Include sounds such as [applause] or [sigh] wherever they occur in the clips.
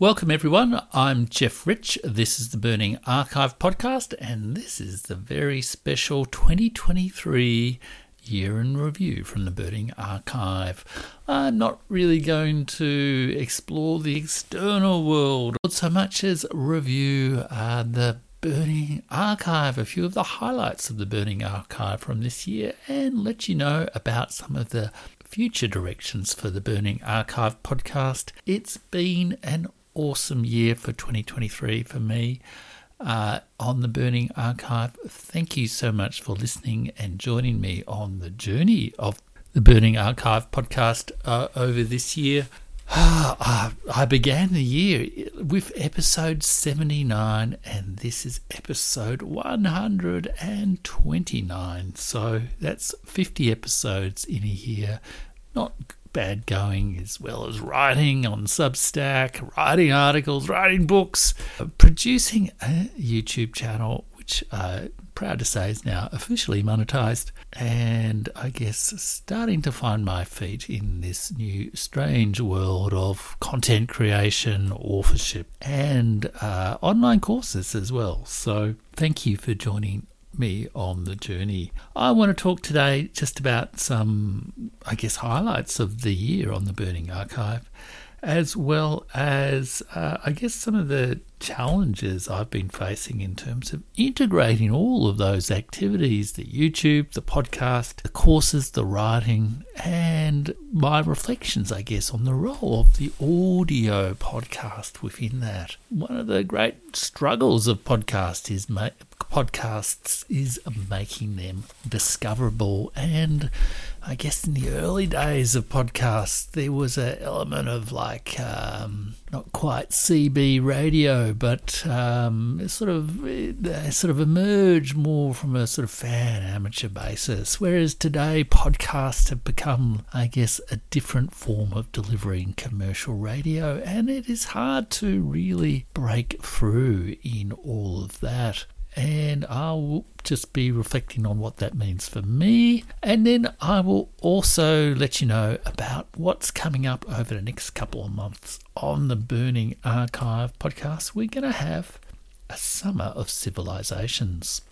Welcome, everyone. I'm Jeff Rich. This is the Burning Archive podcast, and this is the very special 2023 year in review from the Burning Archive. I'm not really going to explore the external world so much as review uh, the Burning Archive, a few of the highlights of the Burning Archive from this year, and let you know about some of the future directions for the Burning Archive podcast. It's been an awesome year for 2023 for me uh, on the Burning Archive. Thank you so much for listening and joining me on the journey of the Burning Archive podcast uh, over this year. [sighs] I began the year with episode 79, and this is episode 129. So that's 50 episodes in a year. Not bad going, as well as writing on Substack, writing articles, writing books, producing a YouTube channel, which I'm proud to say is now officially monetized, and I guess starting to find my feet in this new strange world of content creation, authorship, and uh, online courses as well. So, thank you for joining me on the journey. I want to talk today just about some, I guess, highlights of the year on the Burning Archive, as well as, uh, I guess, some of the challenges I've been facing in terms of integrating all of those activities the YouTube, the podcast, the courses, the writing, and my reflections, I guess, on the role of the audio podcast within that. One of the great struggles of podcast is ma- podcasts is making them discoverable. And I guess in the early days of podcasts, there was an element of like um, not quite CB radio, but um, sort of they sort of emerged more from a sort of fan amateur basis. Whereas today, podcasts have become, I guess, a different form of delivering commercial radio, and it is hard to really break through in all of that and I'll just be reflecting on what that means for me. And then I will also let you know about what's coming up over the next couple of months on the Burning Archive podcast. We're going to have a summer of civilizations.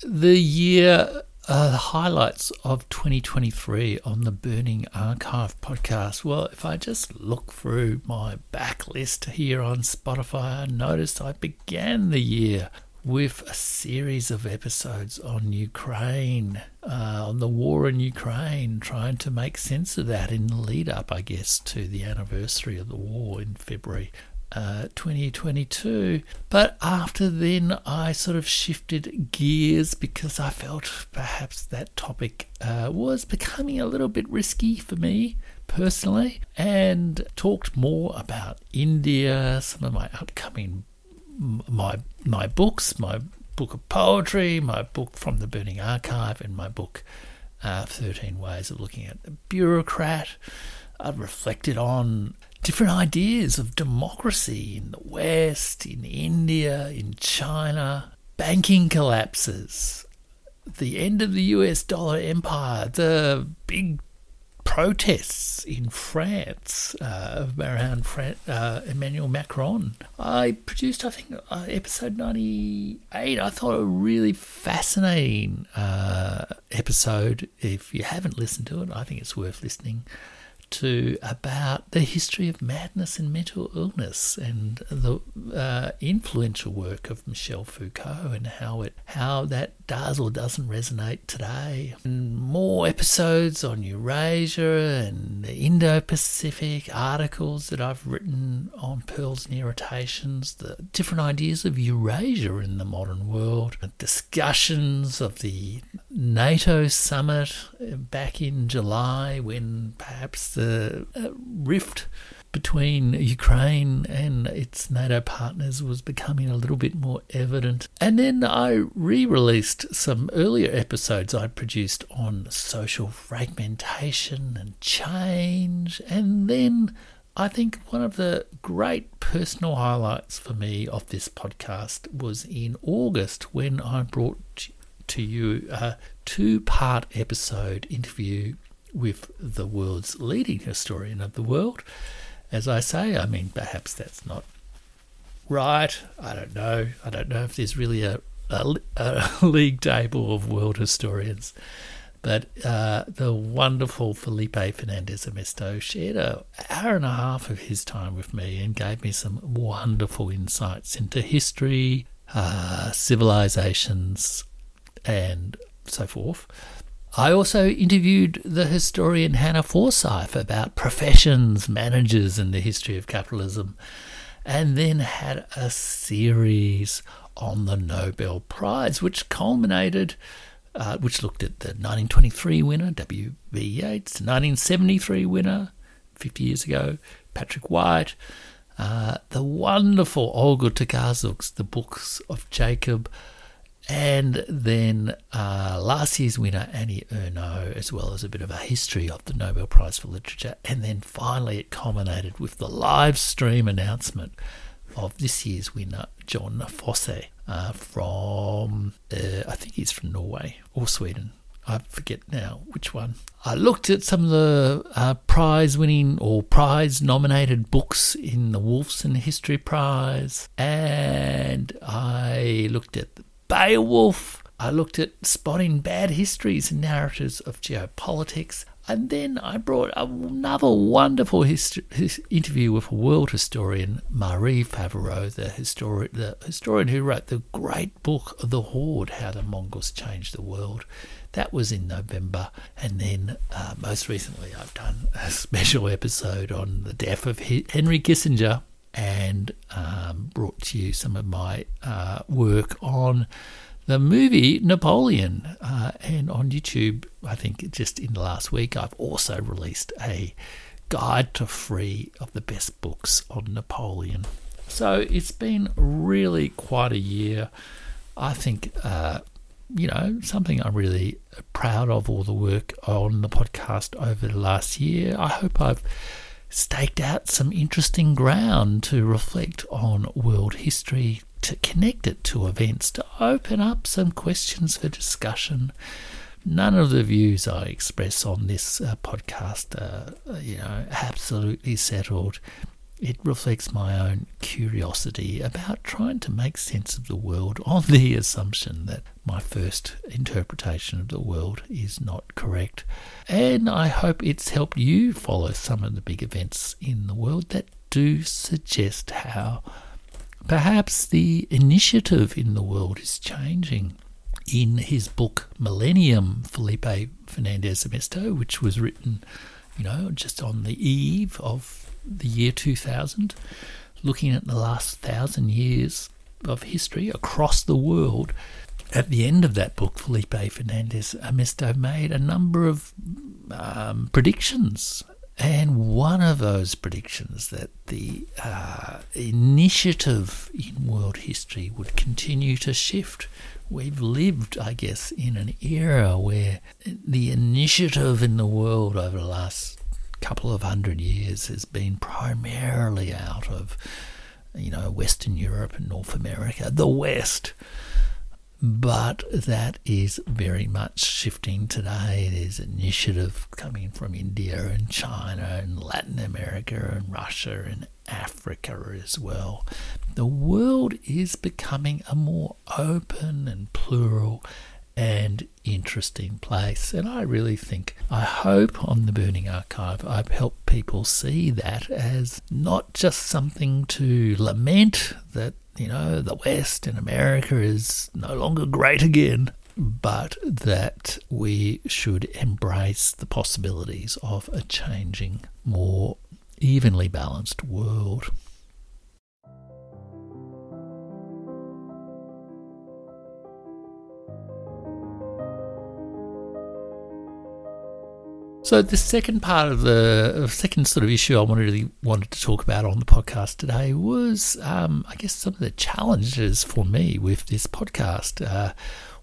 The year uh, the highlights of 2023 on the Burning Archive podcast. Well, if I just look through my backlist here on Spotify, I noticed I began the year with a series of episodes on Ukraine, uh, on the war in Ukraine, trying to make sense of that in the lead up, I guess, to the anniversary of the war in February. Uh, 2022. But after then, I sort of shifted gears because I felt perhaps that topic uh, was becoming a little bit risky for me personally, and talked more about India, some of my upcoming my my books, my book of poetry, my book from the Burning Archive, and my book uh, 13 Ways of Looking at the Bureaucrat. I've reflected on different ideas of democracy in the West, in India, in China, banking collapses, the end of the US dollar empire, the big protests in France uh, around Fran- uh, Emmanuel Macron. I produced, I think, uh, episode 98. I thought a really fascinating uh, episode. If you haven't listened to it, I think it's worth listening to about the history of madness and mental illness and the uh, influential work of Michel Foucault and how it how that does or doesn't resonate today. And more episodes on Eurasia and the Indo-Pacific articles that I've written on pearls and irritations, the different ideas of Eurasia in the modern world, discussions of the NATO summit back in July when perhaps the uh, rift between Ukraine and its NATO partners was becoming a little bit more evident. And then I re released some earlier episodes I produced on social fragmentation and change. And then I think one of the great personal highlights for me of this podcast was in August when I brought to you a two part episode interview with the world's leading historian of the world. As I say, I mean, perhaps that's not right? I don't know. I don't know if there's really a, a, a [laughs] league table of world historians. But uh, the wonderful Felipe Fernandez Armesto shared an hour and a half of his time with me and gave me some wonderful insights into history, uh, civilizations, and so forth. I also interviewed the historian Hannah Forsyth about professions, managers, and the history of capitalism, and then had a series on the Nobel Prize, which culminated uh, which looked at the 1923 winner, W.B. Yeats, 1973 winner, 50 years ago, Patrick White, uh, the wonderful Olga Tokarczuk's The Books of Jacob, and then uh, last year's winner, Annie Ernaux, as well as a bit of a history of the Nobel Prize for Literature. And then finally, it culminated with the live stream announcement of this year's winner, Jon Fosse uh, from, uh, I think he's from Norway or Sweden. I forget now which one. I looked at some of the uh, prize winning or prize nominated books in the Wolfson History Prize, and I looked at Beowulf. I looked at spotting bad histories and narratives of geopolitics. And then I brought another wonderful his, interview with world historian, Marie Favereau, the, histori- the historian who wrote the great book, The Horde How the Mongols Changed the World. That was in November. And then uh, most recently, I've done a [laughs] special episode on the death of Henry Kissinger and um, brought to you some of my uh, work on the movie Napoleon. Uh, and on YouTube, I think just in the last week, I've also released a guide to free of the best books on Napoleon. So it's been really quite a year. I think, uh, you know, something I'm really proud of all the work on the podcast over the last year. I hope I've staked out some interesting ground to reflect on world history, to connect it to events, to open up some questions for discussion. None of the views I express on this uh, podcast are, you know, absolutely settled. It reflects my own curiosity about trying to make sense of the world on the assumption that my first interpretation of the world is not correct. And I hope it's helped you follow some of the big events in the world that do suggest how Perhaps the initiative in the world is changing. In his book Millennium, Felipe Fernandez Armesto, which was written, you know, just on the eve of the year 2000, looking at the last thousand years of history across the world, at the end of that book, Felipe Fernandez Armesto made a number of um, predictions and one of those predictions that the uh, initiative in world history would continue to shift. We've lived, I guess, in an era where the initiative in the world over the last couple of hundred years has been primarily out of, you know, Western Europe and North America, the West but that is very much shifting today. There's initiative coming from India and China and Latin America and Russia and Africa as well. The world is becoming a more open and plural and interesting place. And I really think, I hope on the Burning Archive, I've helped people see that as not just something to lament that you know, the West and America is no longer great again, but that we should embrace the possibilities of a changing, more evenly balanced world. So the second part of the second sort of issue I wanted really wanted to talk about on the podcast today was, um, I guess, some of the challenges for me with this podcast. Uh,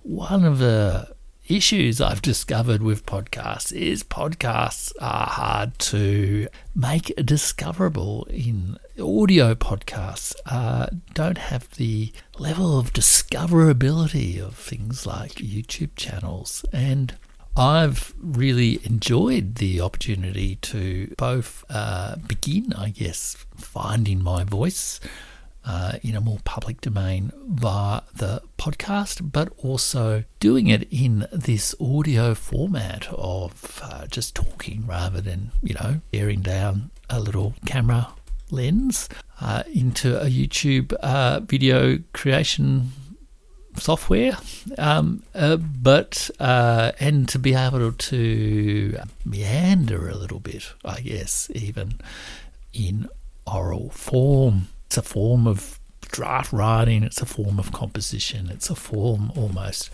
one of the issues I've discovered with podcasts is podcasts are hard to make discoverable in audio podcasts uh, don't have the level of discoverability of things like YouTube channels. And I've really enjoyed the opportunity to both uh, begin, I guess, finding my voice uh, in a more public domain via the podcast, but also doing it in this audio format of uh, just talking rather than, you know, tearing down a little camera lens uh, into a YouTube uh, video creation software, um, uh, but uh, and to be able to meander a little bit, I guess, even in oral form. It's a form of draft writing. It's a form of composition. It's a form almost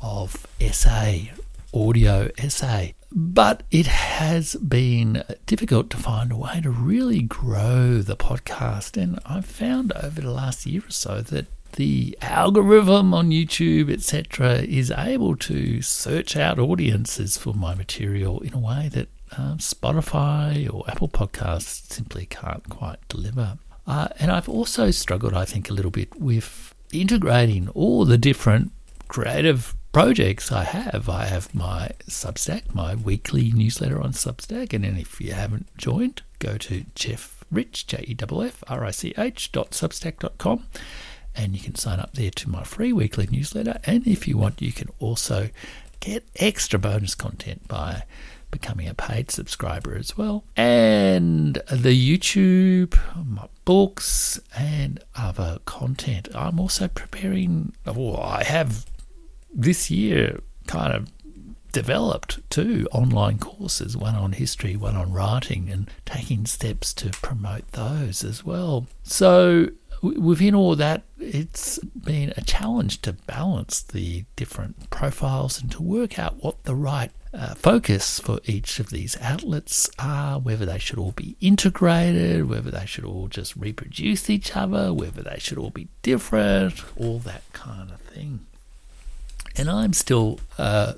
of essay, audio essay. But it has been difficult to find a way to really grow the podcast. And I've found over the last year or so that the algorithm on YouTube, etc., is able to search out audiences for my material in a way that uh, Spotify or Apple Podcasts simply can't quite deliver. Uh, and I've also struggled, I think, a little bit with integrating all the different creative projects I have. I have my Substack, my weekly newsletter on Substack, and then if you haven't joined, go to Jeff Rich, J E F F R I C H dot substack dot com and you can sign up there to my free weekly newsletter. And if you want, you can also get extra bonus content by becoming a paid subscriber as well. And the YouTube, my books, and other content. I'm also preparing, well, I have this year kind of developed two online courses one on history, one on writing, and taking steps to promote those as well. So within all that, it's been a challenge to balance the different profiles and to work out what the right uh, focus for each of these outlets are, whether they should all be integrated, whether they should all just reproduce each other, whether they should all be different, all that kind of thing. And I'm still uh,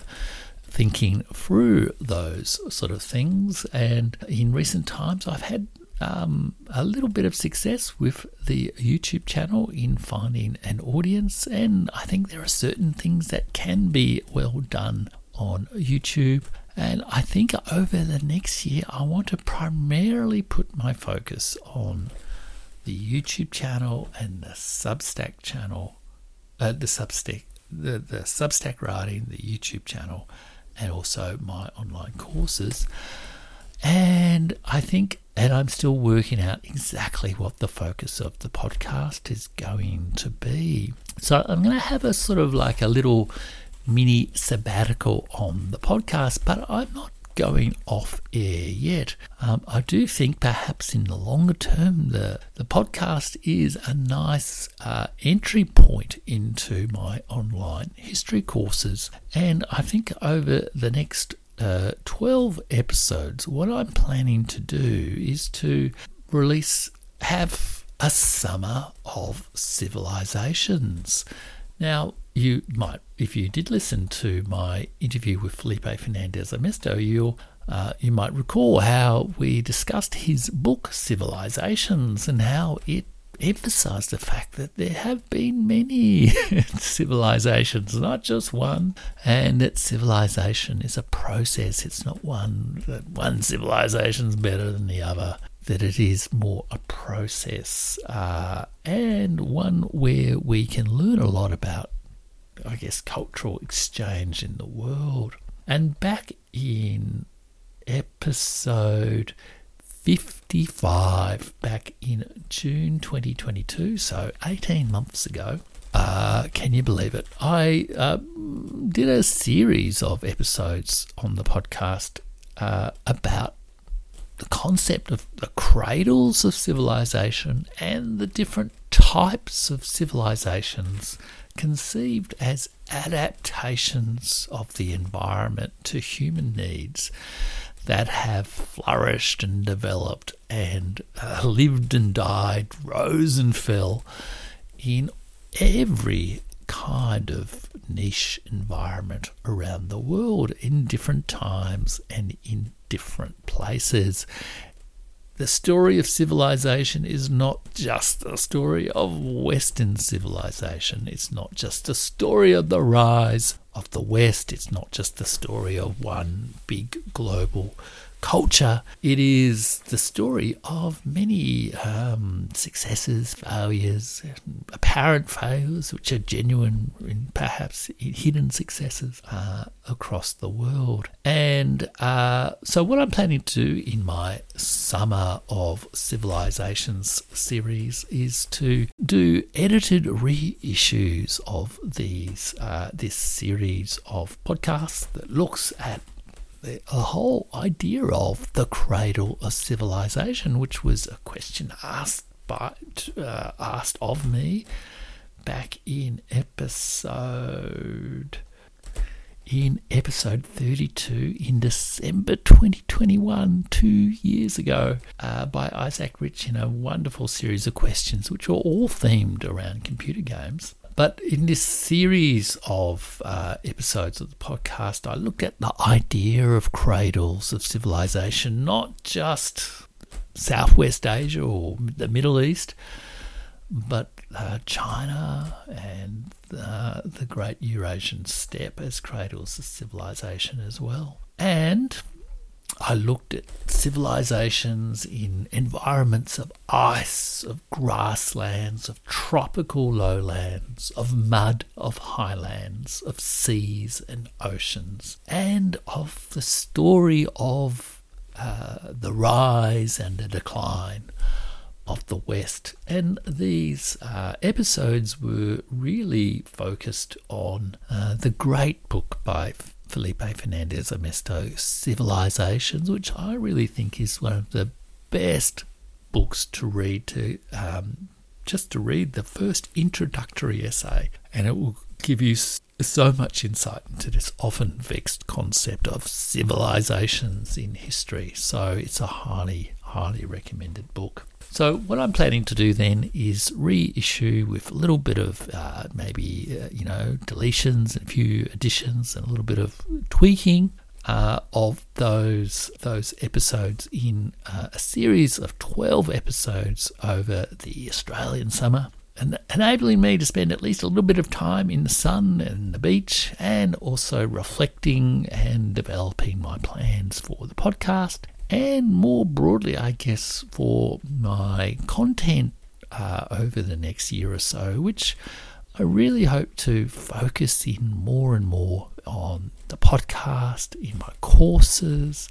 thinking through those sort of things. And in recent times, I've had um, a little bit of success with the YouTube channel in finding an audience, and I think there are certain things that can be well done on YouTube. And I think over the next year, I want to primarily put my focus on the YouTube channel and the Substack channel, uh, the Substack, the, the Substack writing, the YouTube channel, and also my online courses. And I think and I'm still working out exactly what the focus of the podcast is going to be. So I'm going to have a sort of like a little mini sabbatical on the podcast, but I'm not going off air yet. Um, I do think perhaps in the longer term, the, the podcast is a nice uh, entry point into my online history courses. And I think over the next uh, 12 episodes, what I'm planning to do is to release, have a summer of civilizations. Now, you might, if you did listen to my interview with Felipe Fernandez Armesto, you'll uh, you might recall how we discussed his book Civilizations and how it emphasize the fact that there have been many [laughs] civilizations, not just one, and that civilization is a process. It's not one that one civilization is better than the other. That it is more a process, uh, and one where we can learn a lot about, I guess, cultural exchange in the world. And back in episode 55 back in June 2022, so 18 months ago. Uh, can you believe it? I uh, did a series of episodes on the podcast uh, about the concept of the cradles of civilization and the different types of civilizations conceived as adaptations of the environment to human needs that have flourished and developed and uh, lived and died, rose and fell in every kind of niche environment around the world in different times and in different places. The story of civilization is not just a story of Western civilization. It's not just a story of the rise of the West. It's not just the story of one big global culture. It is the story of many um, successes, failures, apparent failures, which are genuine and perhaps hidden successes uh, across the world. And uh, so, what I'm planning to do in my Summer of Civilizations series is to do edited reissues of these uh, this series of podcasts that looks at the, whole idea of the cradle of civilization, which was a question asked by uh, asked of me back in episode in episode 32 in December 2021, two years ago, uh, by Isaac Rich in a wonderful series of questions, which were all themed around computer games. But in this series of uh, episodes of the podcast, I look at the idea of cradles of civilization, not just Southwest Asia or the Middle East, but uh, China and uh, the Great Eurasian Steppe as cradles of civilization as well. And I looked at civilizations in environments of ice, of grasslands, of tropical lowlands, of mud, of highlands, of seas and oceans, and of the story of uh, the rise and the decline of the West. And these uh, episodes were really focused on uh, the great book by Felipe Fernandez Armesto, Civilizations, which I really think is one of the best books to read to um, just to read the first introductory essay, and it will give you so much insight into this often vexed concept of civilizations in history. So it's a highly, highly recommended book. So what I'm planning to do then is reissue with a little bit of uh, maybe uh, you know deletions and a few additions and a little bit of tweaking uh, of those those episodes in uh, a series of 12 episodes over the Australian summer and enabling me to spend at least a little bit of time in the sun and the beach and also reflecting and developing my plans for the podcast and more broadly, I guess, for my content uh, over the next year or so, which I really hope to focus in more and more on the podcast, in my courses,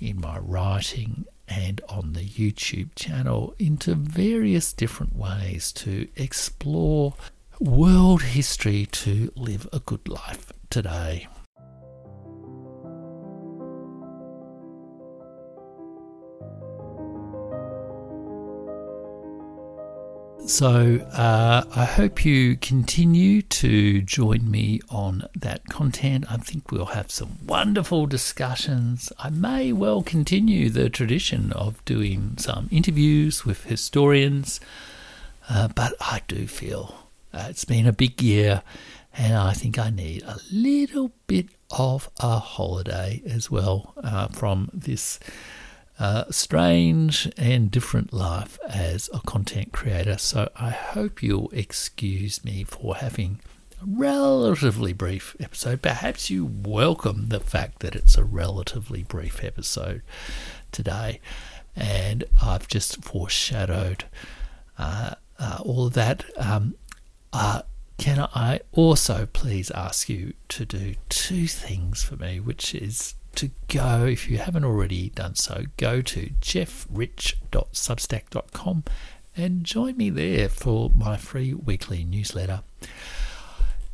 in my writing, and on the YouTube channel into various different ways to explore world history to live a good life today. So uh, I hope you continue to join me on that content. I think we'll have some wonderful discussions. I may well continue the tradition of doing some interviews with historians, uh, but I do feel uh, it's been a big year and I think I need a little bit of a holiday as well uh, from this strange and different life as a content creator. So I hope you'll excuse me for having a relatively brief episode. Perhaps you welcome the fact that it's a relatively brief episode today. And I've just foreshadowed uh, uh, all of that. Um, uh, can I also please ask you to do two things for me, which is to go, if you haven't already done so, go to jeffrich.substack.com and join me there for my free weekly newsletter.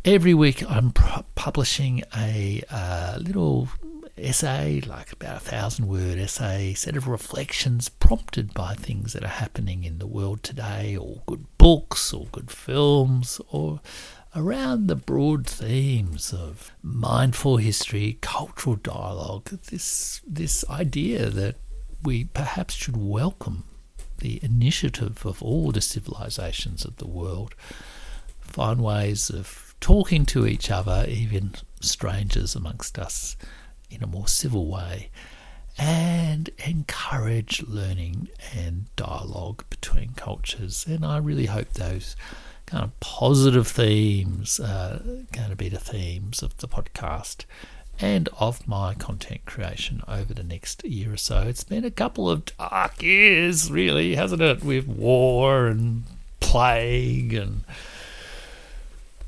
Every week I'm publishing a uh, little essay, like about a thousand word essay, set of reflections prompted by things that are happening in the world today, or good books, or good films, or around the broad themes of mindful history, cultural dialogue, this this idea that we perhaps should welcome the initiative of all the civilizations of the world, find ways of talking to each other, even strangers amongst us, in a more civil way, and encourage learning and dialogue between cultures. And I really hope those kind of positive themes uh, going to be the themes of the podcast and of my content creation over the next year or so. It's been a couple of dark years, really, hasn't it? With war and plague and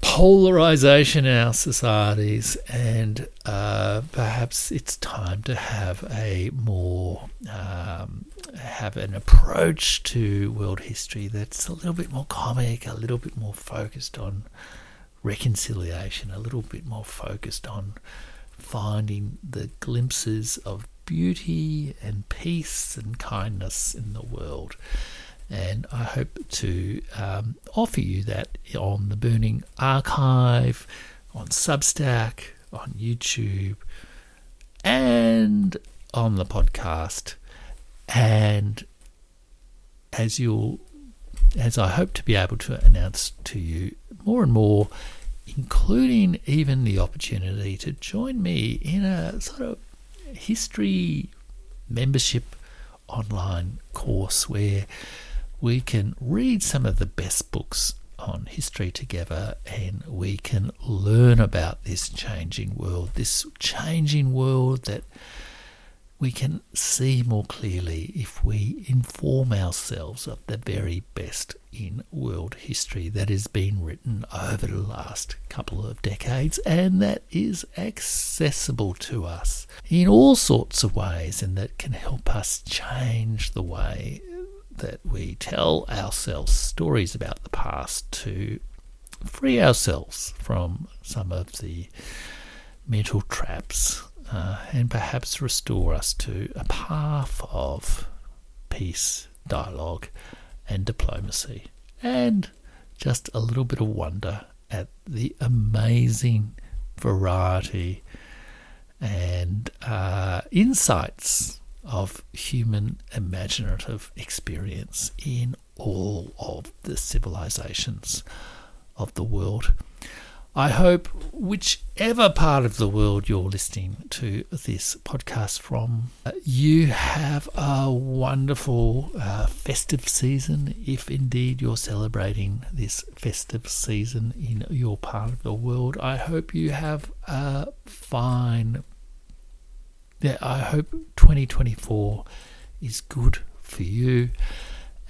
polarization in our societies, and uh, perhaps it's time to have a more um, have an approach to world history that's a little bit more comic, a little bit more focused on reconciliation, a little bit more focused on finding the glimpses of beauty and peace and kindness in the world. And I hope to um, offer you that on the Burning Archive, on Substack, on YouTube, and on the podcast. And as you'll, as I hope to be able to announce to you more and more, including even the opportunity to join me in a sort of history membership online course where we can read some of the best books on history together and we can learn about this changing world, this changing world that we can see more clearly if we inform ourselves of the very best in world history that has been written over the last couple of decades and that is accessible to us in all sorts of ways and that can help us change the way that we tell ourselves stories about the past to free ourselves from some of the mental traps uh, and perhaps restore us to a path of peace, dialogue, and diplomacy, and just a little bit of wonder at the amazing variety and uh, insights of human imaginative experience in all of the civilizations of the world. I hope whichever part of the world you're listening to this podcast from, uh, you have a wonderful uh, festive season, if indeed you're celebrating this festive season in your part of the world. I hope you have a fine. Yeah, I hope 2024 is good for you.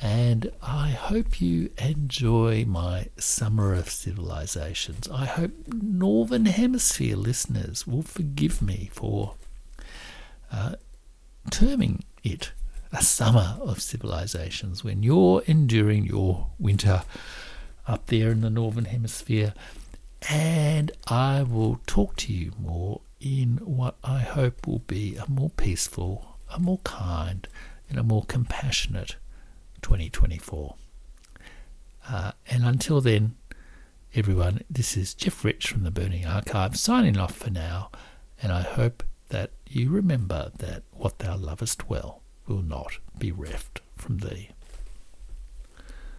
And I hope you enjoy my Summer of Civilizations. I hope Northern Hemisphere listeners will forgive me for uh, terming it a Summer of Civilizations when you're enduring your winter up there in the Northern Hemisphere. And I will talk to you more in what I hope will be a more peaceful, a more kind, and a more compassionate 2024. Uh, and until then, everyone, this is Jeff Rich from the Burning Archive signing off for now, and I hope that you remember that what thou lovest well will not be reft from thee.